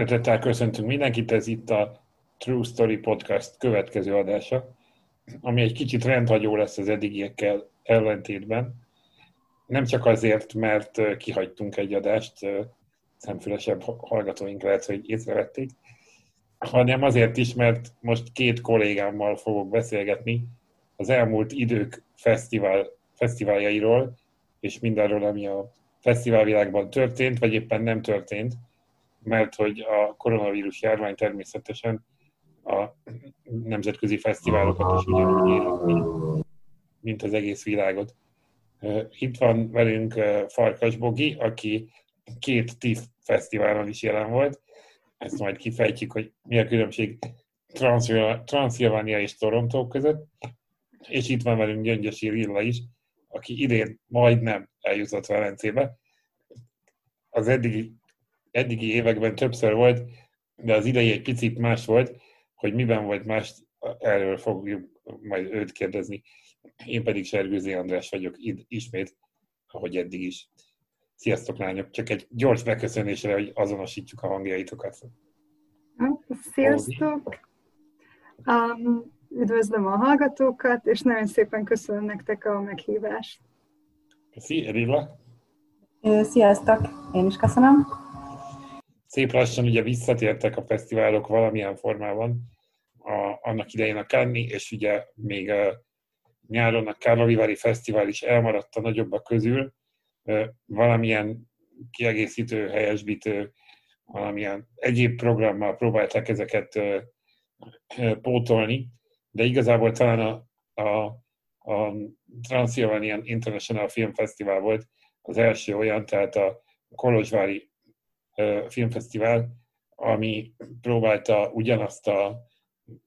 Szeretettel köszöntünk mindenkit, ez itt a True Story Podcast következő adása, ami egy kicsit rendhagyó lesz az eddigiekkel ellentétben. Nem csak azért, mert kihagytunk egy adást, szemfülesebb hallgatóink lehet, hogy észrevették, hanem azért is, mert most két kollégámmal fogok beszélgetni az elmúlt idők fesztivál, fesztiváljairól, és mindarról, ami a fesztiválvilágban történt, vagy éppen nem történt, mert hogy a koronavírus járvány természetesen a nemzetközi fesztiválokat is ugyanúgy mint az egész világot. Itt van velünk Farkas Bogi, aki két TIFF fesztiválon is jelen volt. Ezt majd kifejtjük, hogy mi a különbség Transzilvánia és Toronto között. És itt van velünk Gyöngyösi Rilla is, aki idén majdnem eljutott Velencébe. Az eddigi eddigi években többször volt, de az idei egy picit más volt, hogy miben volt más, erről fogjuk majd őt kérdezni. Én pedig Sergőzé András vagyok ismét, ahogy eddig is. Sziasztok, lányok! Csak egy gyors beköszönésre, hogy azonosítjuk a hangjaitokat. Sziasztok! Um, üdvözlöm a hallgatókat, és nagyon szépen köszönöm nektek a meghívást. Szia, Rilla! Sziasztok! Én is köszönöm szép lassan ugye visszatértek a fesztiválok valamilyen formában, a, annak idején a Cannes, és ugye még a nyáron a Karlovivári Fesztivál is elmaradt a nagyobbak közül, valamilyen kiegészítő, helyesbítő, valamilyen egyéb programmal próbálták ezeket pótolni, de igazából talán a, a, a Transylvanian International Film Festival volt az első olyan, tehát a Kolozsvári filmfesztivál, ami próbálta ugyanazt a,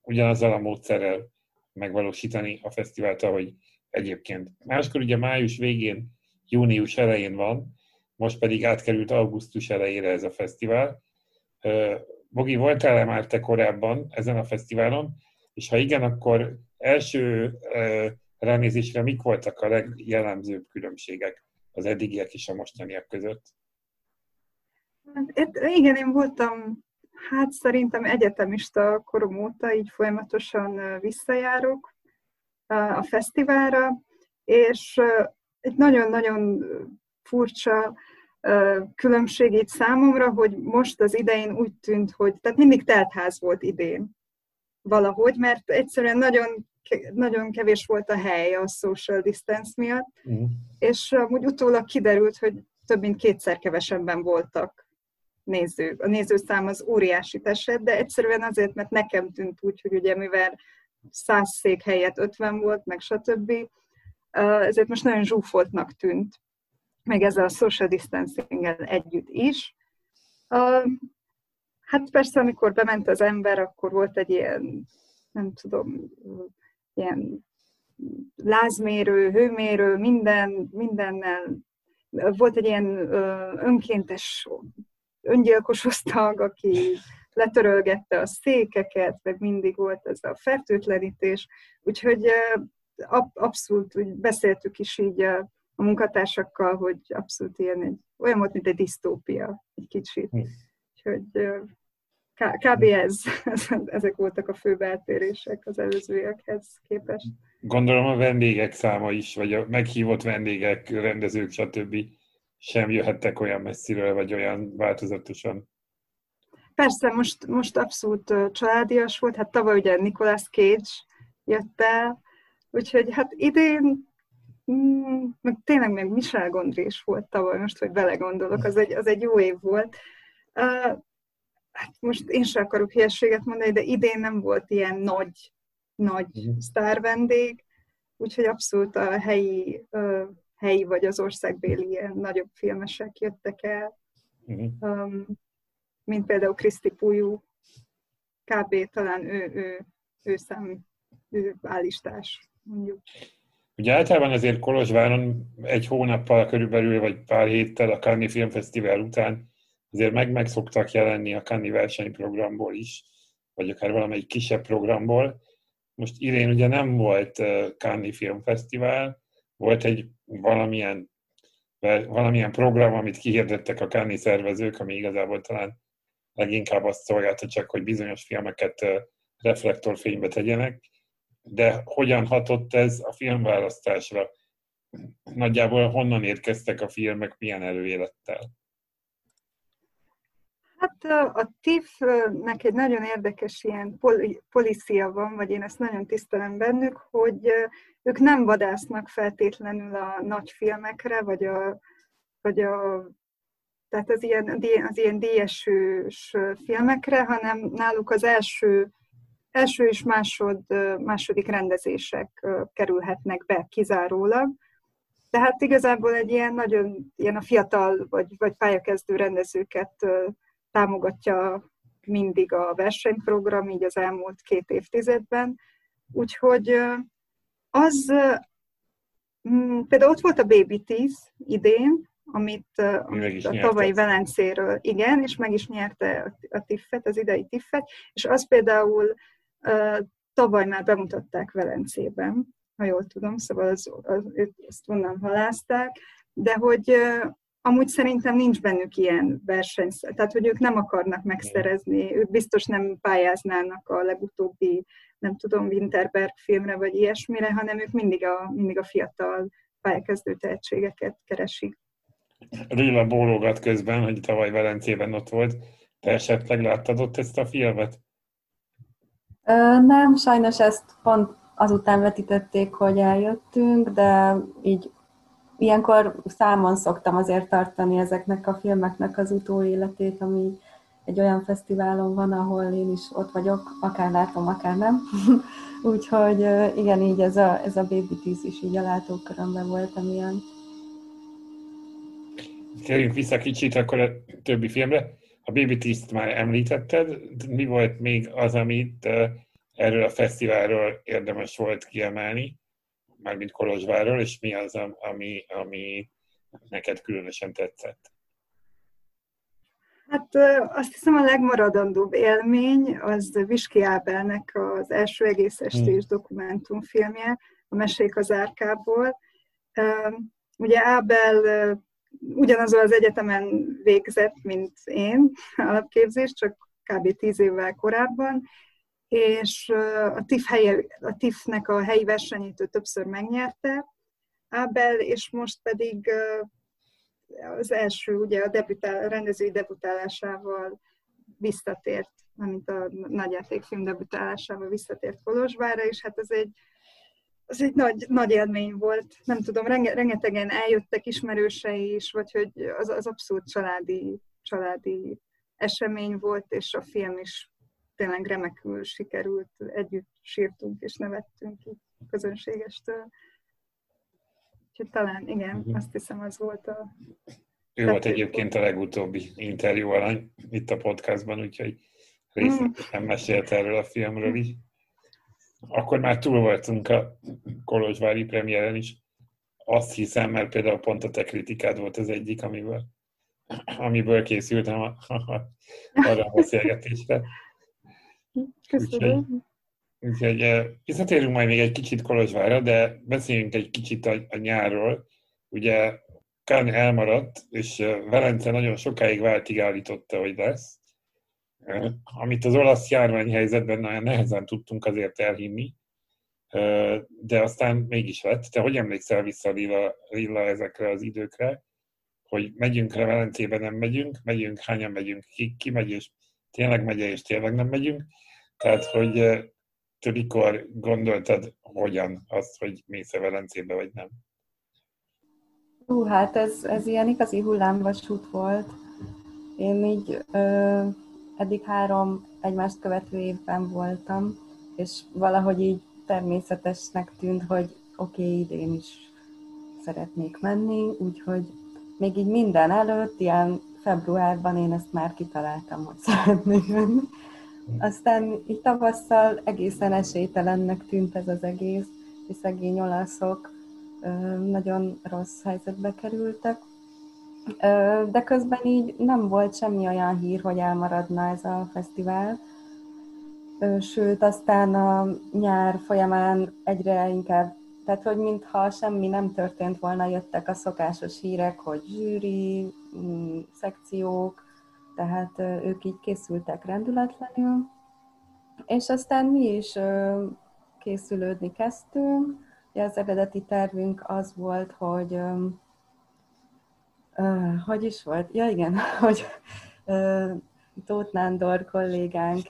ugyanazzal a módszerrel megvalósítani a fesztivált, ahogy egyébként. Máskor ugye május végén, június elején van, most pedig átkerült augusztus elejére ez a fesztivál. Bogi, voltál-e már te korábban ezen a fesztiválon? És ha igen, akkor első ránézésre mik voltak a legjellemzőbb különbségek az eddigiek és a mostaniak között? Hát, igen, én voltam, hát szerintem egyetemista korom óta, így folyamatosan visszajárok a fesztiválra, és egy nagyon-nagyon furcsa különbség itt számomra, hogy most az idején úgy tűnt, hogy tehát mindig teltház volt idén valahogy, mert egyszerűen nagyon, nagyon kevés volt a hely a social distance miatt, uh-huh. és amúgy utólag kiderült, hogy több mint kétszer kevesebben voltak néző. A nézőszám az óriási eset, de egyszerűen azért, mert nekem tűnt úgy, hogy ugye mivel száz szék helyett 50 volt, meg stb. Ezért most nagyon zsúfoltnak tűnt, meg ezzel a social distancing együtt is. Hát persze, amikor bement az ember, akkor volt egy ilyen, nem tudom, ilyen lázmérő, hőmérő, minden, mindennel. Volt egy ilyen önkéntes öngyilkos osztag, aki letörölgette a székeket, meg mindig volt ez a fertőtlenítés, úgyhogy abszolút úgy beszéltük is így a, munkatársakkal, hogy abszolút ilyen egy, olyan volt, mint egy disztópia, egy kicsit. Hm. Úgyhogy kb. Ez, ezek voltak a fő eltérések az előzőekhez képest. Gondolom a vendégek száma is, vagy a meghívott vendégek, rendezők, stb sem jöhettek olyan messziről, vagy olyan változatosan. Persze, most, most abszolút családias volt, hát tavaly ugye Nicolas Cage jött el, úgyhogy hát idén mm, meg tényleg még Michel Gondry is volt tavaly, most, hogy belegondolok, az egy, az egy jó év volt. Uh, hát most én sem akarok hülyeséget mondani, de idén nem volt ilyen nagy, nagy mm. sztárvendég, úgyhogy abszolút a helyi uh, helyi vagy az országbéli ilyen nagyobb filmesek jöttek el, uh-huh. um, mint például Kriszti Pujú, kb. talán ő, ő, ő szám, ő állistás, mondjuk. Ugye általában azért Kolozsváron egy hónappal körülbelül, vagy pár héttel a Cannes Filmfesztivál után azért meg, meg szoktak jelenni a Cannes versenyprogramból is, vagy akár valamelyik kisebb programból. Most idén ugye nem volt Cannes Filmfesztivál, volt egy valamilyen, valamilyen program, amit kihirdettek a Káni szervezők, ami igazából talán leginkább azt szolgálta csak, hogy bizonyos filmeket reflektorfénybe tegyenek, de hogyan hatott ez a filmválasztásra? Nagyjából honnan érkeztek a filmek, milyen előélettel? Hát a TIFF-nek egy nagyon érdekes ilyen policia van, vagy én ezt nagyon tisztelem bennük, hogy ők nem vadásznak feltétlenül a nagy filmekre, vagy a, vagy a tehát az ilyen, az ilyen díjesős filmekre, hanem náluk az első, első és másod, második rendezések kerülhetnek be kizárólag. Tehát igazából egy ilyen nagyon ilyen a fiatal vagy, vagy pályakezdő rendezőket támogatja mindig a versenyprogram, így az elmúlt két évtizedben. Úgyhogy az, mm, például ott volt a Baby Teeth idén, amit, amit a tavalyi Velencéről, igen, és meg is nyerte a, a Tiffet, az idei Tiffet, és az például tavaly már bemutatták Velencében, ha jól tudom, szóval az, az, ezt onnan halázták, de hogy amúgy szerintem nincs bennük ilyen verseny, tehát hogy ők nem akarnak megszerezni, ők biztos nem pályáznának a legutóbbi, nem tudom, Winterberg filmre vagy ilyesmire, hanem ők mindig a, mindig a fiatal pályakezdő tehetségeket keresik. Rilla bólogat közben, hogy tavaly Velencében ott volt. Te esetleg láttad ott ezt a filmet? Ö, nem, sajnos ezt pont azután vetítették, hogy eljöttünk, de így ilyenkor számon szoktam azért tartani ezeknek a filmeknek az utóéletét, ami egy olyan fesztiválon van, ahol én is ott vagyok, akár látom, akár nem. Úgyhogy igen, így ez a, ez a Baby Tease is így a látókörömben volt, amilyen. Térjünk vissza kicsit akkor a többi filmre. A Baby Tease-t már említetted. Mi volt még az, amit erről a fesztiválról érdemes volt kiemelni? Mármint Kolozsvárról, és mi az, ami, ami neked különösen tetszett? Hát azt hiszem a legmaradandóbb élmény az Viski Ábelnek az első egész estés hmm. dokumentumfilmje, a Mesék az árkából. Ugye Ábel ugyanazon az egyetemen végzett, mint én, alapképzés, csak kb. tíz évvel korábban, és a TIFF, helye, a TIFF-nek a helyi versenyét többször megnyerte, Ábel, és most pedig az első, ugye a, debütál, a rendezői debutálásával visszatért, mint a nagyjátékfilm debutálásával visszatért Kolozsvára, és hát ez egy, az egy nagy, nagy élmény volt. Nem tudom, renge, rengetegen eljöttek ismerősei is, vagy hogy az, az abszolút családi, családi esemény volt, és a film is tényleg remekül sikerült, együtt sírtunk és nevettünk így közönségestől. Úgyhogy talán igen, uh-huh. azt hiszem az volt a... Ő volt egyébként a legutóbbi interjú alany itt a podcastban, úgyhogy részletesen mm. mesélt erről a filmről is. Akkor már túl voltunk a Kolozsvári premiéren is. Azt hiszem, mert például pont a te kritikád volt az egyik, amiből, amiből készültem a, a, arra a beszélgetésre. Köszönöm. Úgyhogy, úgyhogy visszatérünk majd még egy kicsit Kolozsvára, de beszéljünk egy kicsit a, a nyárról. Ugye Kán elmaradt, és Velence nagyon sokáig váltig állította, hogy lesz. Amit az olasz járványhelyzetben nagyon nehezen tudtunk azért elhinni, de aztán mégis lett. Te hogy emlékszel vissza Lilla, Lilla ezekre az időkre, hogy megyünk le Velencébe, nem megyünk, megyünk, hányan megyünk, ki, ki megy, és tényleg megy és tényleg nem megyünk. Tehát, hogy te mikor gondoltad hogyan azt, hogy mész-e Velencébe, vagy nem? Hú, hát ez, ez ilyen igazi hullámvasút volt. Én így ö, eddig három egymást követő évben voltam, és valahogy így természetesnek tűnt, hogy oké, okay, idén is szeretnék menni, úgyhogy még így minden előtt, ilyen februárban én ezt már kitaláltam, hogy szeretnék menni. Aztán így tavasszal egészen esélytelennek tűnt ez az egész, és szegény olaszok nagyon rossz helyzetbe kerültek. De közben így nem volt semmi olyan hír, hogy elmaradna ez a fesztivál. Sőt, aztán a nyár folyamán egyre inkább, tehát hogy mintha semmi nem történt volna, jöttek a szokásos hírek, hogy zsűri, mm, szekciók, tehát ők így készültek rendületlenül, és aztán mi is készülődni kezdtünk. Az eredeti tervünk az volt, hogy hogy is volt? Ja igen, hogy Tóth Nándor kollégánk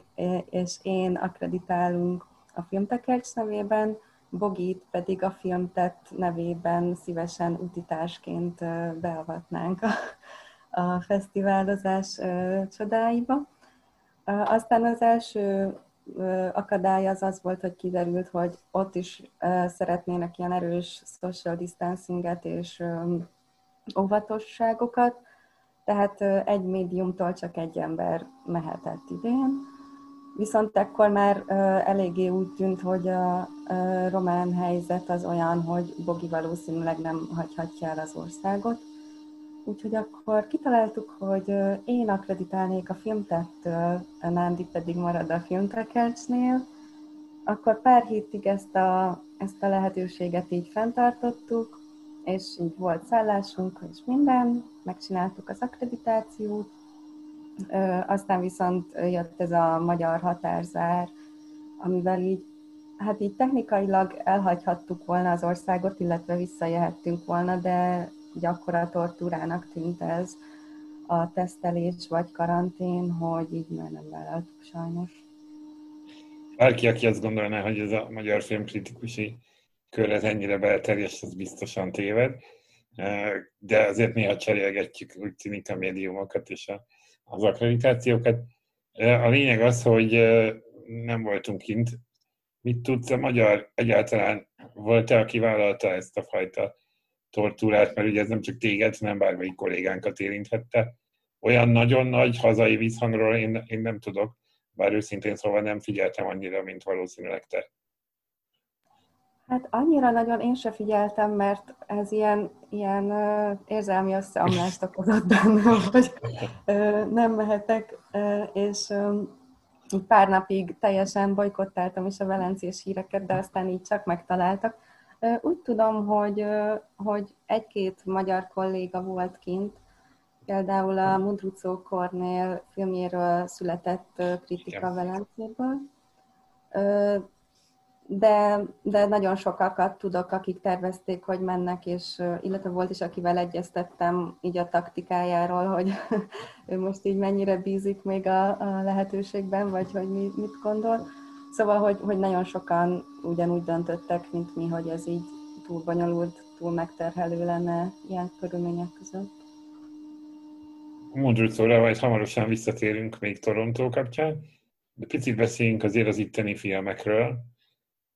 és én akreditálunk a Filmtekercs nevében, Bogit pedig a Filmtett nevében szívesen utitásként beavatnánk a, a fesztiválozás csodáiba. Aztán az első akadály az az volt, hogy kiderült, hogy ott is szeretnének ilyen erős social distancinget és óvatosságokat, tehát egy médiumtól csak egy ember mehetett idén. Viszont ekkor már eléggé úgy tűnt, hogy a román helyzet az olyan, hogy Bogi valószínűleg nem hagyhatja el az országot. Úgyhogy akkor kitaláltuk, hogy én akreditálnék a filmtettől, Nándi pedig marad a filmtekercsnél. Akkor pár hétig ezt a, ezt a lehetőséget így fenntartottuk, és így volt szállásunk, és minden, megcsináltuk az akkreditációt, aztán viszont jött ez a magyar határzár, amivel így, hát így technikailag elhagyhattuk volna az országot, illetve visszajöhettünk volna, de gyakora tortúrának tűnt ez a tesztelés vagy karantén, hogy így már nem vállaltuk sajnos. Bárki, aki azt gondolná, hogy ez a magyar filmkritikusi kör ez ennyire belterjes, az biztosan téved. De azért néha cserélgetjük úgy tűnik a médiumokat és az akkreditációkat. A lényeg az, hogy nem voltunk kint. Mit tudsz a magyar egyáltalán? Volt-e, aki vállalta ezt a fajta tortúrát, mert ugye ez nem csak téged, hanem bármelyik kollégánkat érinthette. Olyan nagyon nagy hazai visszhangról én, én nem tudok, bár őszintén szóval nem figyeltem annyira, mint valószínűleg te. Hát annyira nagyon én se figyeltem, mert ez ilyen, ilyen uh, érzelmi összeomlást okozott bennem, hogy uh, nem mehetek, uh, és um, pár napig teljesen bolykottáltam is a velencés híreket, de aztán így csak megtaláltak. Úgy tudom, hogy, hogy egy-két magyar kolléga volt kint, például a Mudrucó Kornél filmjéről született kritika Velencéből, de, de nagyon sokakat tudok, akik tervezték, hogy mennek, és illetve volt is, akivel egyeztettem így a taktikájáról, hogy ő most így mennyire bízik még a, a lehetőségben, vagy hogy mit, mit gondol Szóval, hogy, hogy nagyon sokan ugyanúgy döntöttek, mint mi, hogy ez így túl bonyolult, túl megterhelő lenne ilyen körülmények között. Mondjuk majd hamarosan visszatérünk még Torontó kapcsán, de picit beszéljünk azért az itteni filmekről.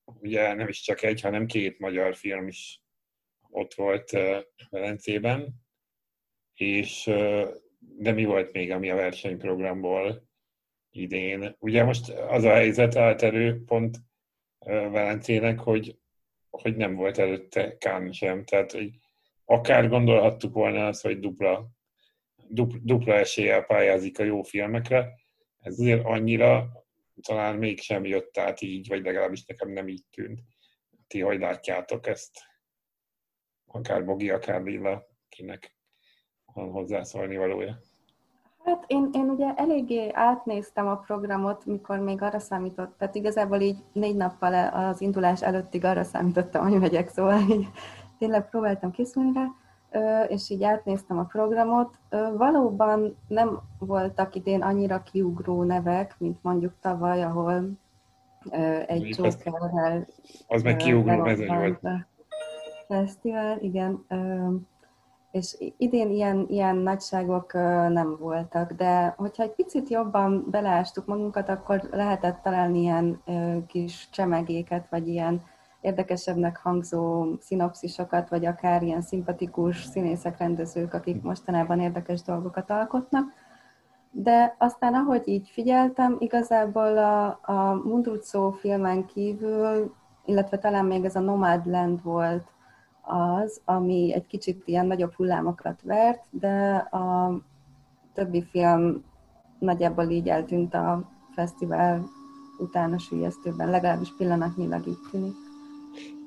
Ugye nem is csak egy, hanem két magyar film is ott volt Velencében, és de mi volt még, ami a versenyprogramból idén. Ugye most az a helyzet állt elő pont Velencének, hogy, hogy nem volt előtte Kán sem. Tehát, hogy akár gondolhattuk volna azt, hogy dupla, dupla, dupla eséllyel pályázik a jó filmekre. Ez azért annyira talán mégsem jött át így, vagy legalábbis nekem nem így tűnt. Ti hogy látjátok ezt? Akár Bogi, akár Lilla, kinek van hozzászólni valója. Hát én, én ugye eléggé átnéztem a programot, mikor még arra számított, tehát igazából így négy nappal az indulás előttig arra számítottam, hogy megyek, szóval így tényleg próbáltam készülni rá, és így átnéztem a programot. Valóban nem voltak idén annyira kiugró nevek, mint mondjuk tavaly, ahol egy Jokerrel... Az meg kiugró mezőny volt. Fesztivál, igen és idén ilyen, ilyen nagyságok nem voltak, de hogyha egy picit jobban beleástuk magunkat, akkor lehetett találni ilyen kis csemegéket, vagy ilyen érdekesebbnek hangzó szinopszisokat, vagy akár ilyen szimpatikus színészek, rendezők, akik mostanában érdekes dolgokat alkotnak. De aztán, ahogy így figyeltem, igazából a, a Mundrucó filmen kívül, illetve talán még ez a Nomadland volt, az, ami egy kicsit ilyen nagyobb hullámokat vert, de a többi film nagyjából így eltűnt a fesztivál utána sülyeztőben, legalábbis pillanatnyilag így tűnik.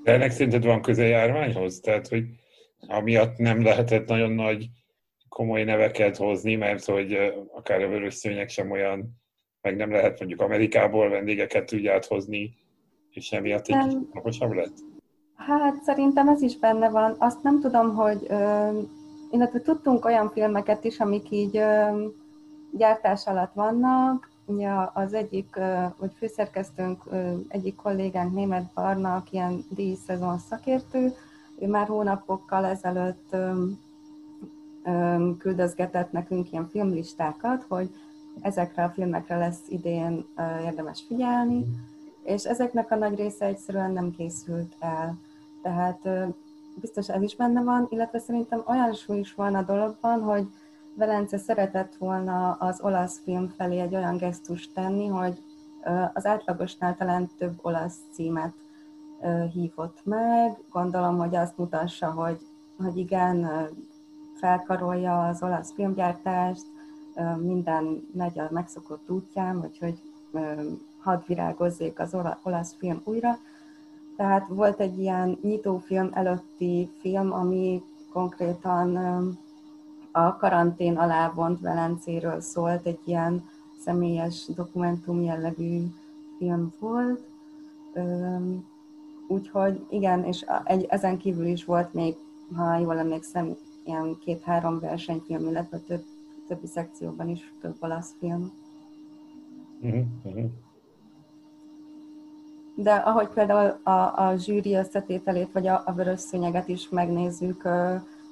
De ennek szerinted van köze járványhoz? Tehát, hogy amiatt nem lehetett nagyon nagy komoly neveket hozni, mert hogy akár a vörös szőnyek sem olyan, meg nem lehet mondjuk Amerikából vendégeket tudja áthozni, és emiatt egy kicsit magasabb lett? Hát szerintem ez is benne van. Azt nem tudom, hogy illetve tudtunk olyan filmeket is, amik így gyártás alatt vannak. Ugye az egyik, vagy főszerkesztőnk, egyik kollégánk, német Barna, aki ilyen díjszezon szakértő, ő már hónapokkal ezelőtt küldözgetett nekünk ilyen filmlistákat, hogy ezekre a filmekre lesz idén érdemes figyelni, és ezeknek a nagy része egyszerűen nem készült el. Tehát biztos ez is benne van, illetve szerintem olyan súly is van a dologban, hogy Velence szeretett volna az olasz film felé egy olyan gesztust tenni, hogy az átlagosnál talán több olasz címet hívott meg. Gondolom, hogy azt mutassa, hogy, hogy igen, felkarolja az olasz filmgyártást, minden megy a megszokott útján, vagy hogy hadd virágozzék az olasz film újra. Tehát volt egy ilyen nyitófilm előtti film, ami konkrétan a karantén alá vont Velencéről szólt, egy ilyen személyes dokumentum jellegű film volt. Úgyhogy igen, és egy, ezen kívül is volt még, ha jól emlékszem, ilyen két-három versenyfilm, illetve több, többi szekcióban is több olasz film. Uh-huh. De ahogy például a, a zsűri összetételét, vagy a, a vörös szőnyeget is megnézzük,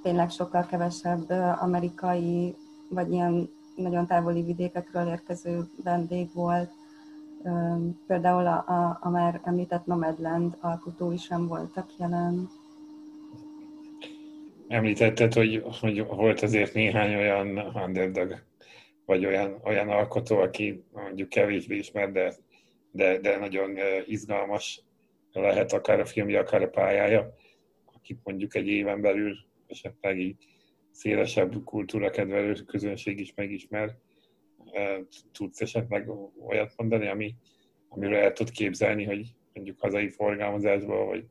tényleg sokkal kevesebb amerikai, vagy ilyen nagyon távoli vidékekről érkező vendég volt. Például a, a, a már említett Nomadland alkotói sem voltak jelen. Említetted, hogy, hogy volt azért néhány olyan underdog, vagy olyan, olyan alkotó, aki mondjuk kevésbé ismert, de de, de nagyon izgalmas lehet akár a filmje, akár a pályája, akit mondjuk egy éven belül esetleg így szélesebb kultúra kedvelő közönség is megismer. Tudsz esetleg olyat mondani, ami, amiről el tud képzelni, hogy mondjuk hazai forgalmazásból, vagy,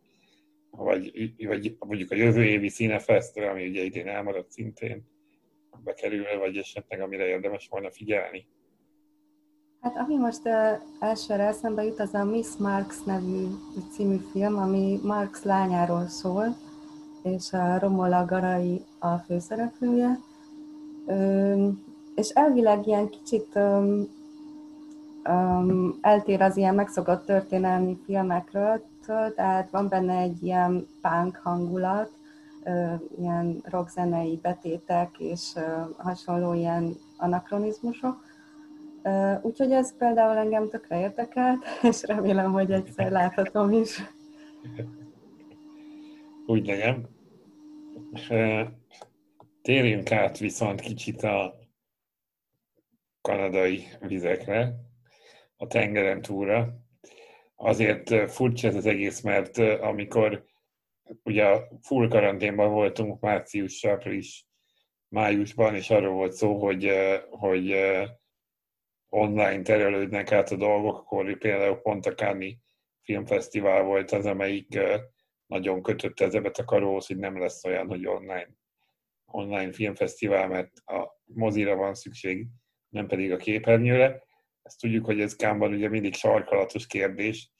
vagy, vagy mondjuk a jövő évi színefesztre, ami ugye idén elmaradt szintén, bekerül, vagy esetleg amire érdemes volna figyelni? Hát ami most elsőre eszembe jut, az a Miss Marks nevű című film, ami Marx lányáról szól, és a Romola Garai a főszereplője. És elvileg ilyen kicsit um, um, eltér az ilyen megszokott történelmi filmekről, tehát van benne egy ilyen punk hangulat, ilyen rockzenei betétek és hasonló ilyen anakronizmusok, Úgyhogy ez például engem tökre érdekelt, és remélem, hogy egyszer láthatom is. Úgy legyen. Térjünk át viszont kicsit a kanadai vizekre, a tengeren túlra. Azért furcsa ez az egész, mert amikor ugye full karanténban voltunk március, április, májusban, és arról volt szó, hogy, hogy online terelődnek át a dolgok, akkor például pont a Cannes filmfesztivál volt az, amelyik nagyon kötötte az ebet a karóhoz, hogy nem lesz olyan, hogy online, online filmfesztivál, mert a mozira van szükség, nem pedig a képernyőre. Ezt tudjuk, hogy ez Kámban ugye mindig sarkalatos kérdés,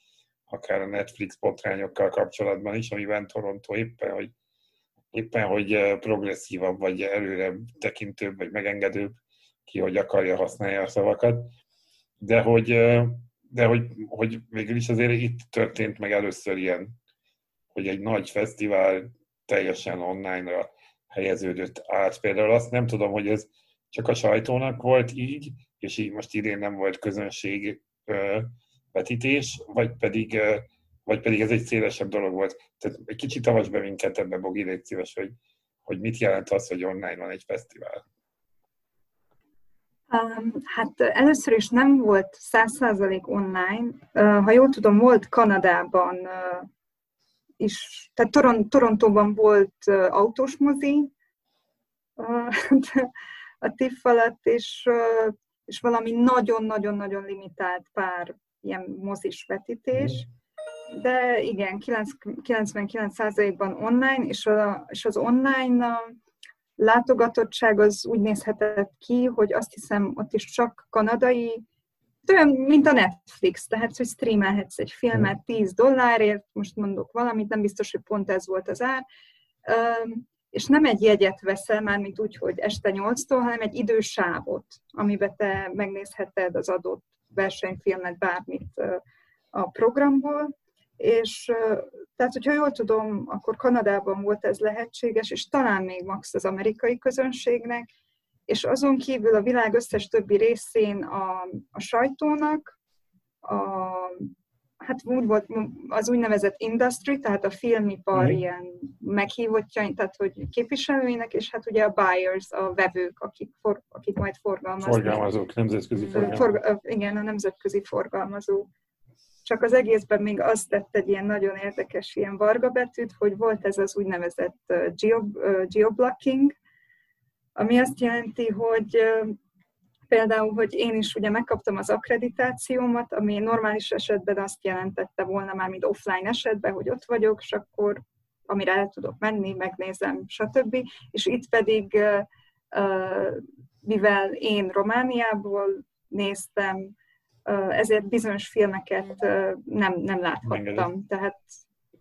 akár a Netflix potrányokkal kapcsolatban is, amiben Toronto éppen, hogy éppen, hogy progresszívabb, vagy előre tekintőbb, vagy megengedőbb ki hogy akarja használni a szavakat, de hogy, de hogy, hogy végül is azért itt történt meg először ilyen, hogy egy nagy fesztivál teljesen online-ra helyeződött át. Például azt nem tudom, hogy ez csak a sajtónak volt így, és így most idén nem volt közönség vetítés, vagy pedig, vagy pedig ez egy szélesebb dolog volt. Tehát egy kicsit avasd be minket ebbe, Bogi, légy szíves, hogy, hogy mit jelent az, hogy online van egy fesztivál. Hát először is nem volt 100% online. Ha jól tudom, volt Kanadában is, tehát Toron- Torontóban volt autós mozi a TIFF alatt, és, és valami nagyon-nagyon-nagyon limitált pár ilyen mozis vetítés. De igen, 99%-ban online, és, a, és az online látogatottság az úgy nézhetett ki, hogy azt hiszem ott is csak kanadai, olyan, mint a Netflix, tehát, hogy streamelhetsz egy filmet 10 dollárért, most mondok valamit, nem biztos, hogy pont ez volt az ár, és nem egy jegyet veszel már, mint úgy, hogy este 8-tól, hanem egy idősávot, amiben te megnézheted az adott versenyfilmet, bármit a programból, és tehát, hogyha jól tudom, akkor Kanadában volt ez lehetséges, és talán még max az amerikai közönségnek, és azon kívül a világ összes többi részén a, a sajtónak, a, hát úgy volt az úgynevezett industry, tehát a filmipar mm. ilyen meghívottja, tehát hogy képviselőinek, és hát ugye a buyers, a vevők, akik, for, akik majd forgalmaznak. Forgalmazók, nemzetközi forgalmazók. For, igen, a nemzetközi forgalmazó. Csak az egészben még azt tett egy ilyen nagyon érdekes ilyen varga betűt, hogy volt ez az úgynevezett geo, geoblocking, ami azt jelenti, hogy például, hogy én is ugye megkaptam az akkreditációmat, ami normális esetben azt jelentette volna már, mint offline esetben, hogy ott vagyok, és akkor amire el tudok menni, megnézem, stb. És itt pedig, mivel én Romániából néztem, ezért bizonyos filmeket nem, nem láthattam. Tehát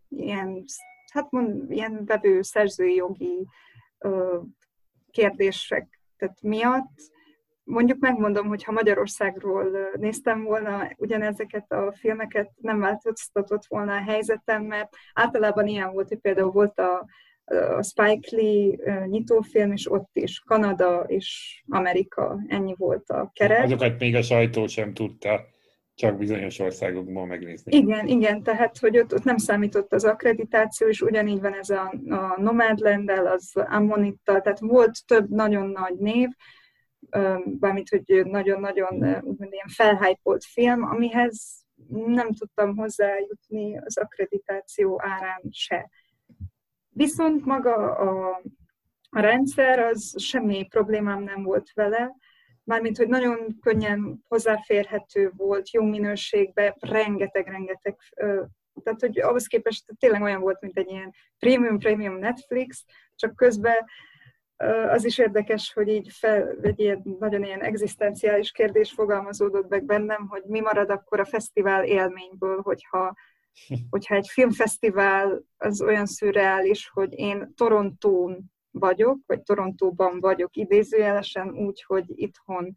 ilyen, hát mond, ilyen vevő szerzői jogi kérdések tehát miatt. Mondjuk megmondom, hogy ha Magyarországról néztem volna ugyanezeket a filmeket, nem változtatott volna a helyzetem, mert általában ilyen volt, hogy például volt a, a Spike Lee nyitófilm, és ott is Kanada és Amerika, ennyi volt a keret. Azokat még a sajtó sem tudta csak bizonyos országokban megnézni. Igen, igen, tehát hogy ott, ott nem számított az akkreditáció, és ugyanígy van ez a, a nomadland az Ammonittal, tehát volt több nagyon nagy név, bármint, hogy nagyon-nagyon úgymond ilyen felhájpolt film, amihez nem tudtam hozzájutni az akkreditáció árán se. Viszont maga a, a rendszer, az semmi problémám nem volt vele, mármint, hogy nagyon könnyen hozzáférhető volt, jó minőségben, rengeteg-rengeteg, tehát, hogy ahhoz képest tényleg olyan volt, mint egy ilyen premium-premium Netflix, csak közben az is érdekes, hogy így fel, egy ilyen, nagyon ilyen egzisztenciális kérdés fogalmazódott meg bennem, hogy mi marad akkor a fesztivál élményből, hogyha, hogyha egy filmfesztivál az olyan szürreális, hogy én Torontón vagyok, vagy Torontóban vagyok idézőjelesen úgy, hogy itthon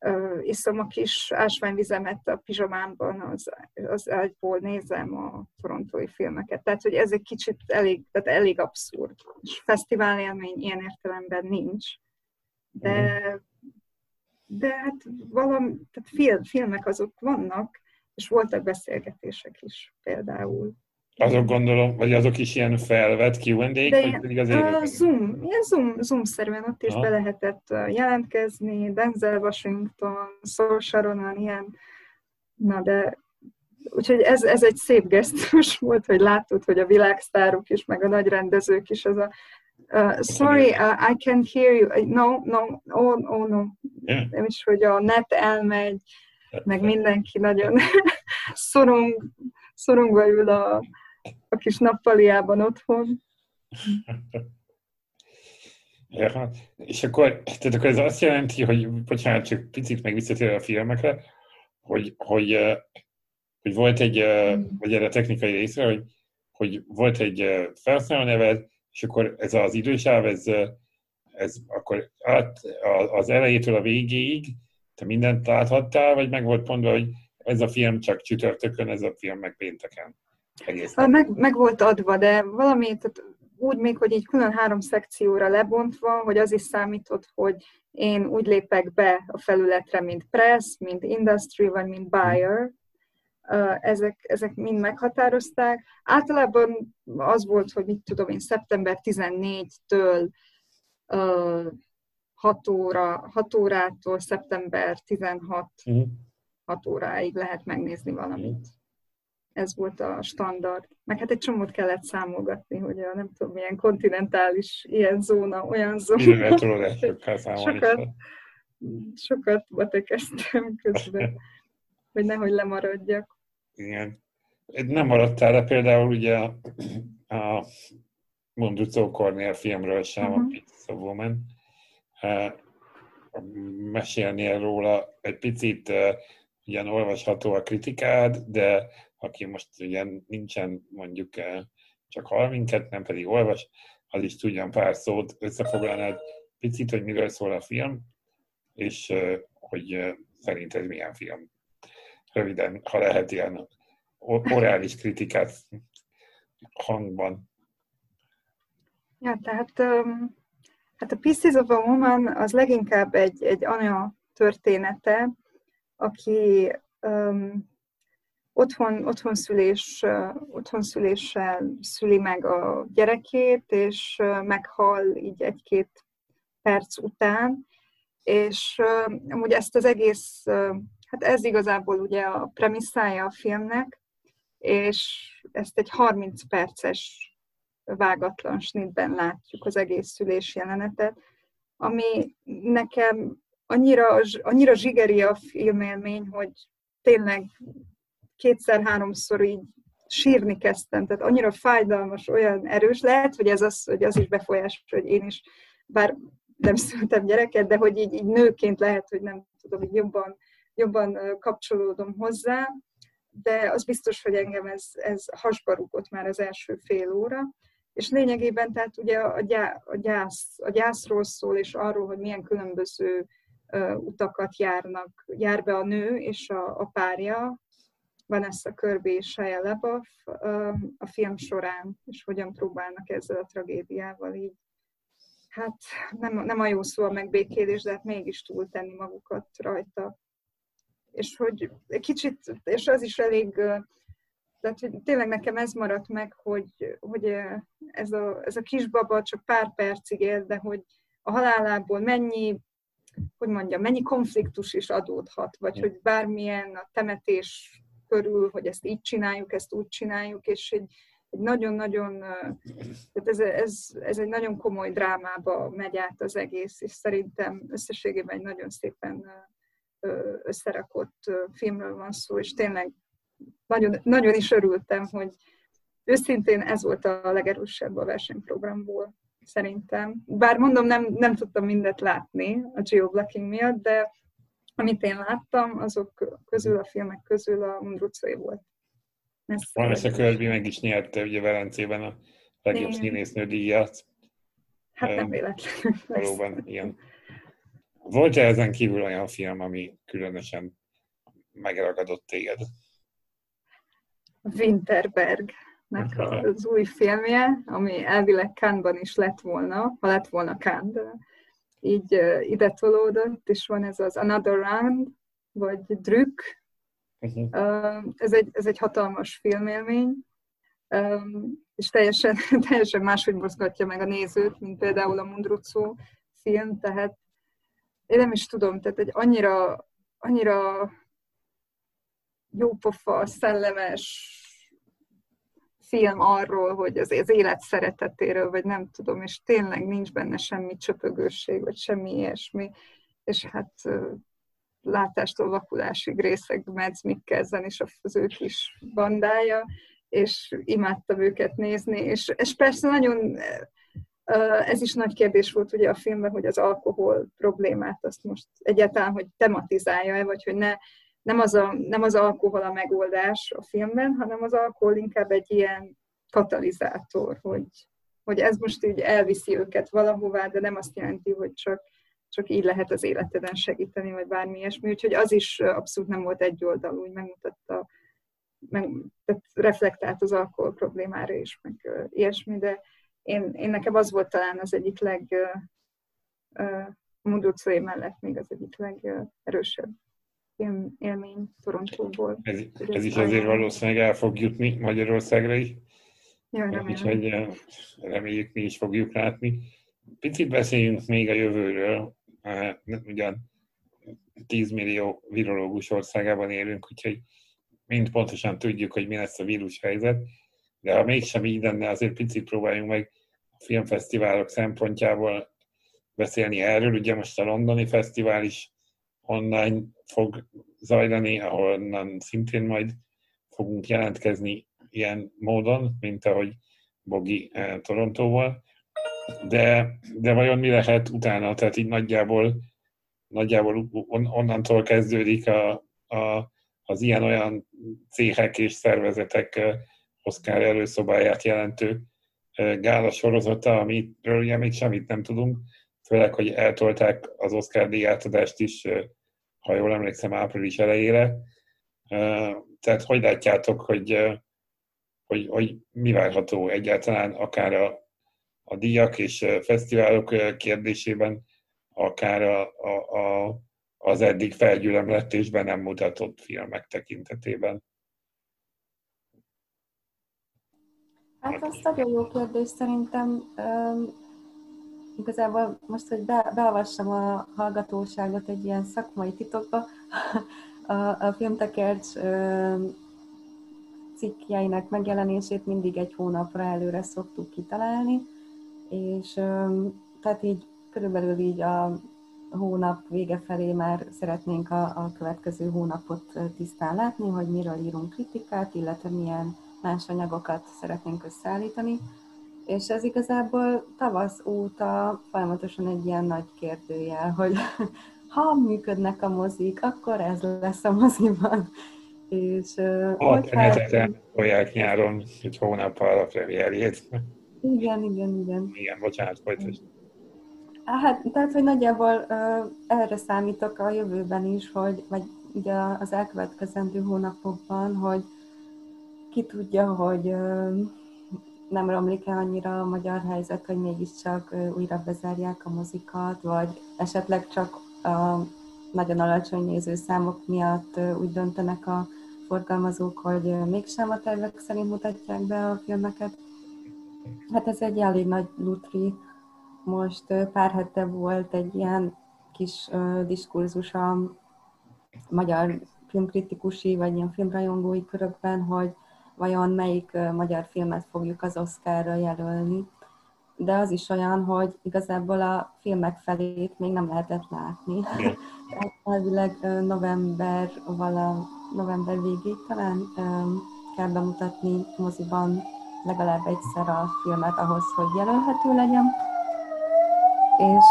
uh, iszom a kis ásványvizemet a pizsamámban, az, az ágyból nézem a torontói filmeket. Tehát, hogy ez egy kicsit elég, tehát elég abszurd. És fesztivál élmény ilyen értelemben nincs. De, mhm. de hát valami, tehát film, filmek azok vannak, és voltak beszélgetések is például. Azok gondolom, vagy azok is ilyen felvett Q&A-k, vagy pedig az a Zoom, ilyen Zoom, Zoom-szerűen ott is ha. be lehetett jelentkezni, Denzel Washington, Saul Sharonan, ilyen, na de úgyhogy ez, ez egy szép gesztus volt, hogy látod, hogy a világsztárok is, meg a nagy rendezők is, az a uh, sorry, uh, I can't hear you, no, no, oh, oh no, yeah. nem is, hogy a net elmegy, meg mindenki nagyon szorong, szorongva ül a, a kis nappaliában otthon. Ja, és akkor, tehát akkor ez azt jelenti, hogy, bocsánat, csak picit meg visszatérve a filmekre, hogy, hogy, hogy volt egy, vagy erre a technikai részre, hogy, hogy volt egy felhasználó neved, és akkor ez az idősáv, ez, ez akkor át, az elejétől a végéig te mindent láthattál, vagy meg volt mondva, hogy ez a film csak csütörtökön, ez a film meg pénteken? egész meg, meg volt adva, de valami, tehát úgy még, hogy így külön három szekcióra lebontva, hogy az is számított, hogy én úgy lépek be a felületre, mint press, mint industry, vagy mint buyer. Ezek, ezek mind meghatározták. Általában az volt, hogy mit tudom én, szeptember 14-től 6, óra, 6 órától szeptember 16 6 óráig lehet megnézni valamit ez volt a standard. Meg hát egy csomót kellett számolgatni, hogy a nem tudom, milyen kontinentális ilyen zóna, olyan zóna. sokat, sokat batekeztem közben, hogy nehogy lemaradjak. Igen. Nem maradtál le például ugye a, a Mondrucó Cornél filmről sem, uh-huh. a mhm. Pizza Woman. Uh, mesélnél róla egy picit, ugyan olvasható a kritikád, de aki most ugyan nincsen mondjuk uh, csak hall minket, nem pedig olvas, az is tudjon pár szót összefoglalnád picit, hogy miről szól a film, és hogy szerinted milyen film. Röviden, ha lehet ilyen orális kritikát hangban. Ja, tehát um, hát a Pieces of a Woman az leginkább egy, egy anya története, aki um, otthon, otthon, szülés, uh, otthon szüléssel szüli meg a gyerekét, és meghal így egy-két perc után, és amúgy ezt az egész, hát ez igazából ugye a premisszája a filmnek, és ezt egy 30 perces vágatlan snitben látjuk az egész szülés jelenetet, ami nekem annyira, annyira zsigeri a filmélmény, hogy tényleg kétszer-háromszor így sírni kezdtem, tehát annyira fájdalmas, olyan erős. Lehet, hogy ez az, hogy az is befolyás, hogy én is, bár nem szültem gyereket, de hogy így, így nőként lehet, hogy nem tudom, hogy jobban, jobban kapcsolódom hozzá, de az biztos, hogy engem ez, ez hasba rúgott már az első fél óra. És lényegében tehát ugye a, gyá, a, gyász, a gyászról szól, és arról, hogy milyen különböző uh, utakat járnak, jár be a nő és a, a párja, Vanessa Kirby és Shia LaBeouf uh, a film során, és hogyan próbálnak ezzel a tragédiával így hát nem, nem a jó szó a megbékélés, de hát mégis túltenni magukat rajta. És hogy kicsit, és az is elég tehát hogy tényleg nekem ez maradt meg, hogy, hogy ez, a, ez a kisbaba csak pár percig él, de hogy a halálából mennyi, hogy mondjam, mennyi konfliktus is adódhat, vagy hogy bármilyen a temetés körül, hogy ezt így csináljuk, ezt úgy csináljuk, és egy, egy nagyon-nagyon, tehát ez, ez, ez egy nagyon komoly drámába megy át az egész, és szerintem összességében egy nagyon szépen összerakott filmről van szó, és tényleg nagyon, nagyon is örültem, hogy őszintén ez volt a legerősebb a versenyprogramból, szerintem. Bár mondom, nem, nem tudtam mindet látni a geoblocking miatt, de amit én láttam, azok közül, a filmek közül a Mundrucói volt. a Kirby meg is nyerte ugye Velencében a legjobb színésznő díjat. Hát nem véletlenül. Valóban, ilyen. Volt-e ezen kívül olyan film, ami különösen megragadott téged? Winterbergnek az új filmje, ami elvileg Cannes-ban is lett volna, ha lett volna Cannes, de így ide tolódott, és van ez az Another Round, vagy Drük. Uh-huh. Ez, egy, ez egy hatalmas filmélmény, és teljesen, teljesen máshogy mozgatja meg a nézőt, mint például a Mundrucó film, tehát én nem is tudom, tehát egy annyira, annyira jópofa, szellemes film arról, hogy az, az élet szeretetéről, vagy nem tudom, és tényleg nincs benne semmi csöpögőség, vagy semmi ilyesmi, és hát látástól vakulásig részeg Mads Mikkelsen és az ő kis bandája, és imádtam őket nézni, és, és persze nagyon ez is nagy kérdés volt ugye a filmben, hogy az alkohol problémát azt most egyáltalán, hogy tematizálja-e, vagy hogy ne nem az, a, nem az alkohol a megoldás a filmben, hanem az alkohol inkább egy ilyen katalizátor, hogy, hogy ez most így elviszi őket valahová, de nem azt jelenti, hogy csak, csak így lehet az életeden segíteni, vagy bármi ilyesmi. Úgyhogy az is abszolút nem volt egyoldalú, úgy megmutatta, meg, tehát reflektált az alkohol problémára is, meg uh, ilyesmi, de én, én nekem az volt talán az egyik leg uh, uh, mellett még az egyik legerősebb film élmény Torontóból. Ez, ez is azért valószínűleg el fog jutni Magyarországra is. Ja, remélem. Úgyhogy eh, reméljük mi is fogjuk látni. Picit beszéljünk még a jövőről. Eh, ugyan 10 millió virológus országában élünk, úgyhogy mind pontosan tudjuk, hogy mi lesz a vírus helyzet, de ha mégsem így lenne, azért picit próbáljunk meg a filmfesztiválok szempontjából beszélni erről. Ugye most a londoni fesztivál is online fog zajlani, ahonnan szintén majd fogunk jelentkezni ilyen módon, mint ahogy Bogi Torontóval. De, de vajon mi lehet utána? Tehát így nagyjából, nagyjából on, onnantól kezdődik a, a, az ilyen-olyan céhek és szervezetek Oscar előszobáját jelentő gála sorozata, amiről ugye még semmit nem tudunk, főleg, hogy eltolták az Oscar díjátadást is, ha jól emlékszem, április elejére. Tehát hogy látjátok, hogy, hogy, hogy mi várható egyáltalán akár a, a díjak és fesztiválok kérdésében, akár a, a, a, az eddig felgyülemletésben nem mutatott filmek tekintetében? Hát az nagyon jó kérdés szerintem. Igazából most, hogy be, beavassam a hallgatóságot egy ilyen szakmai titokba, a, a filmtekercs cikkjeinek megjelenését mindig egy hónapra előre szoktuk kitalálni, és tehát így körülbelül így a hónap vége felé már szeretnénk a, a következő hónapot tisztán látni, hogy miről írunk kritikát, illetve milyen más anyagokat szeretnénk összeállítani, és ez igazából tavasz óta folyamatosan egy ilyen nagy kérdőjel, hogy ha működnek a mozik, akkor ez lesz a moziban. És, hetetlen tolják nyáron, egy hónappal a premierjét. Igen, igen, igen. Igen, bocsánat, folytasd. Hát, tehát, hogy nagyjából uh, erre számítok a jövőben is, hogy, vagy ugye az elkövetkezendő hónapokban, hogy ki tudja, hogy nem romlik el annyira a magyar helyzet, hogy mégiscsak újra bezárják a mozikat, vagy esetleg csak a nagyon alacsony nézőszámok miatt úgy döntenek a forgalmazók, hogy mégsem a tervek szerint mutatják be a filmeket. Hát ez egy elég nagy lutri. Most pár hete volt egy ilyen kis diskurzus a magyar filmkritikusi, vagy ilyen filmrajongói körökben, hogy vajon melyik magyar filmet fogjuk az Oscarra jelölni. De az is olyan, hogy igazából a filmek felét még nem lehetett látni. Tehát elvileg november, vala, november végig talán kell bemutatni moziban legalább egyszer a filmet ahhoz, hogy jelölhető legyen. És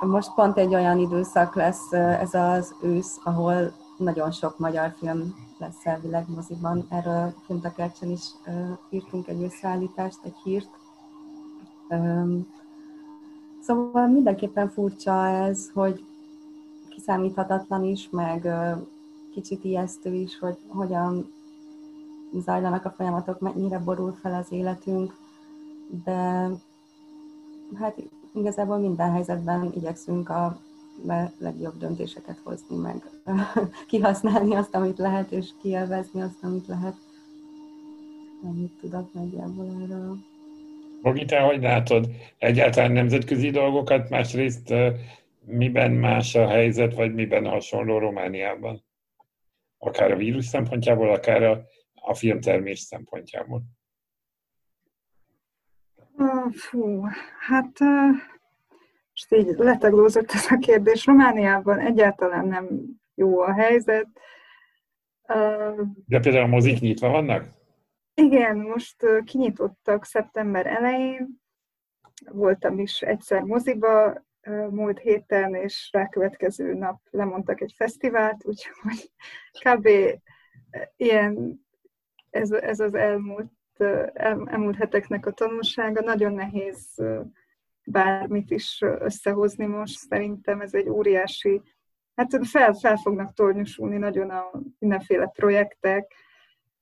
most pont egy olyan időszak lesz ez az ősz, ahol nagyon sok magyar film lesz elvileg moziban. Erről kint a Kercsen is írtunk egy összeállítást, egy hírt. Szóval mindenképpen furcsa ez, hogy kiszámíthatatlan is, meg kicsit ijesztő is, hogy hogyan zajlanak a folyamatok, mennyire borul fel az életünk, de hát igazából minden helyzetben igyekszünk a legjobb döntéseket hozni, meg kihasználni azt, amit lehet, és kielvezni azt, amit lehet. Ennyit tudok nagyjából erről. Bogi, te hogy látod? Egyáltalán nemzetközi dolgokat, másrészt miben más a helyzet, vagy miben hasonló Romániában? Akár a vírus szempontjából, akár a, a filmtermés szempontjából. Fú, hát most így letaglózott ez a kérdés. Romániában egyáltalán nem jó a helyzet. De például a mozik nyitva vannak? Igen, most kinyitottak szeptember elején. Voltam is egyszer moziba múlt héten, és rákövetkező nap lemondtak egy fesztivált, úgyhogy kb. ilyen ez, ez az elmúlt, el, elmúlt heteknek a tanulsága. Nagyon nehéz bármit is összehozni most. Szerintem ez egy óriási, hát fel, fel fognak tornyosulni nagyon a mindenféle projektek,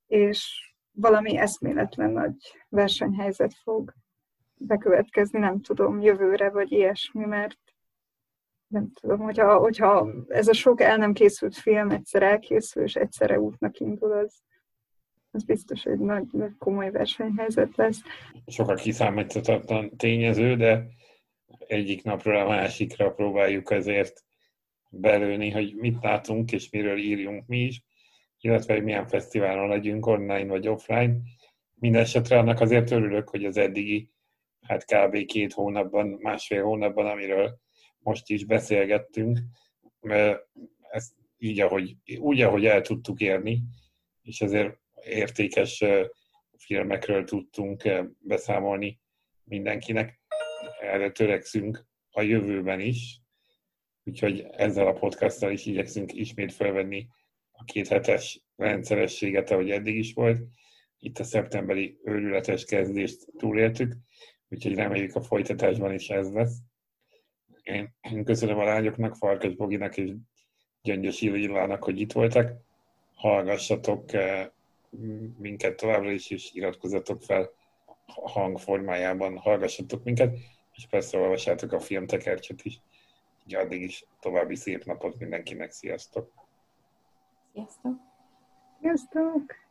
és valami eszméletlen nagy versenyhelyzet fog bekövetkezni, nem tudom, jövőre vagy ilyesmi, mert nem tudom, hogyha, hogyha ez a sok el nem készült film egyszer elkészül, és egyszerre útnak indul, az, az biztos egy nagy, nagy komoly versenyhelyzet lesz. Sokkal kiszámíthatatlan tényező, de egyik napról a másikra próbáljuk azért belőni, hogy mit látunk és miről írjunk mi is, illetve hogy milyen fesztiválon legyünk online vagy offline. Mindenesetre annak azért örülök, hogy az eddigi, hát kb. két hónapban, másfél hónapban, amiről most is beszélgettünk, ezt így, ahogy, úgy, ahogy el tudtuk érni, és ezért értékes filmekről tudtunk beszámolni mindenkinek. Erre törekszünk a jövőben is, úgyhogy ezzel a podcasttal is igyekszünk ismét felvenni a két hetes rendszerességet, ahogy eddig is volt. Itt a szeptemberi őrületes kezdést túléltük, úgyhogy reméljük a folytatásban is ez lesz. Én köszönöm a lányoknak, Farkas Boginak és Gyöngyös Illának, hogy itt voltak. Hallgassatok eh, minket továbbra is, és iratkozzatok fel hangformájában, hallgassatok minket, és persze olvassátok a filmtekercset is. Így addig is további szép napot mindenkinek, sziasztok! Sziasztok! Sziasztok!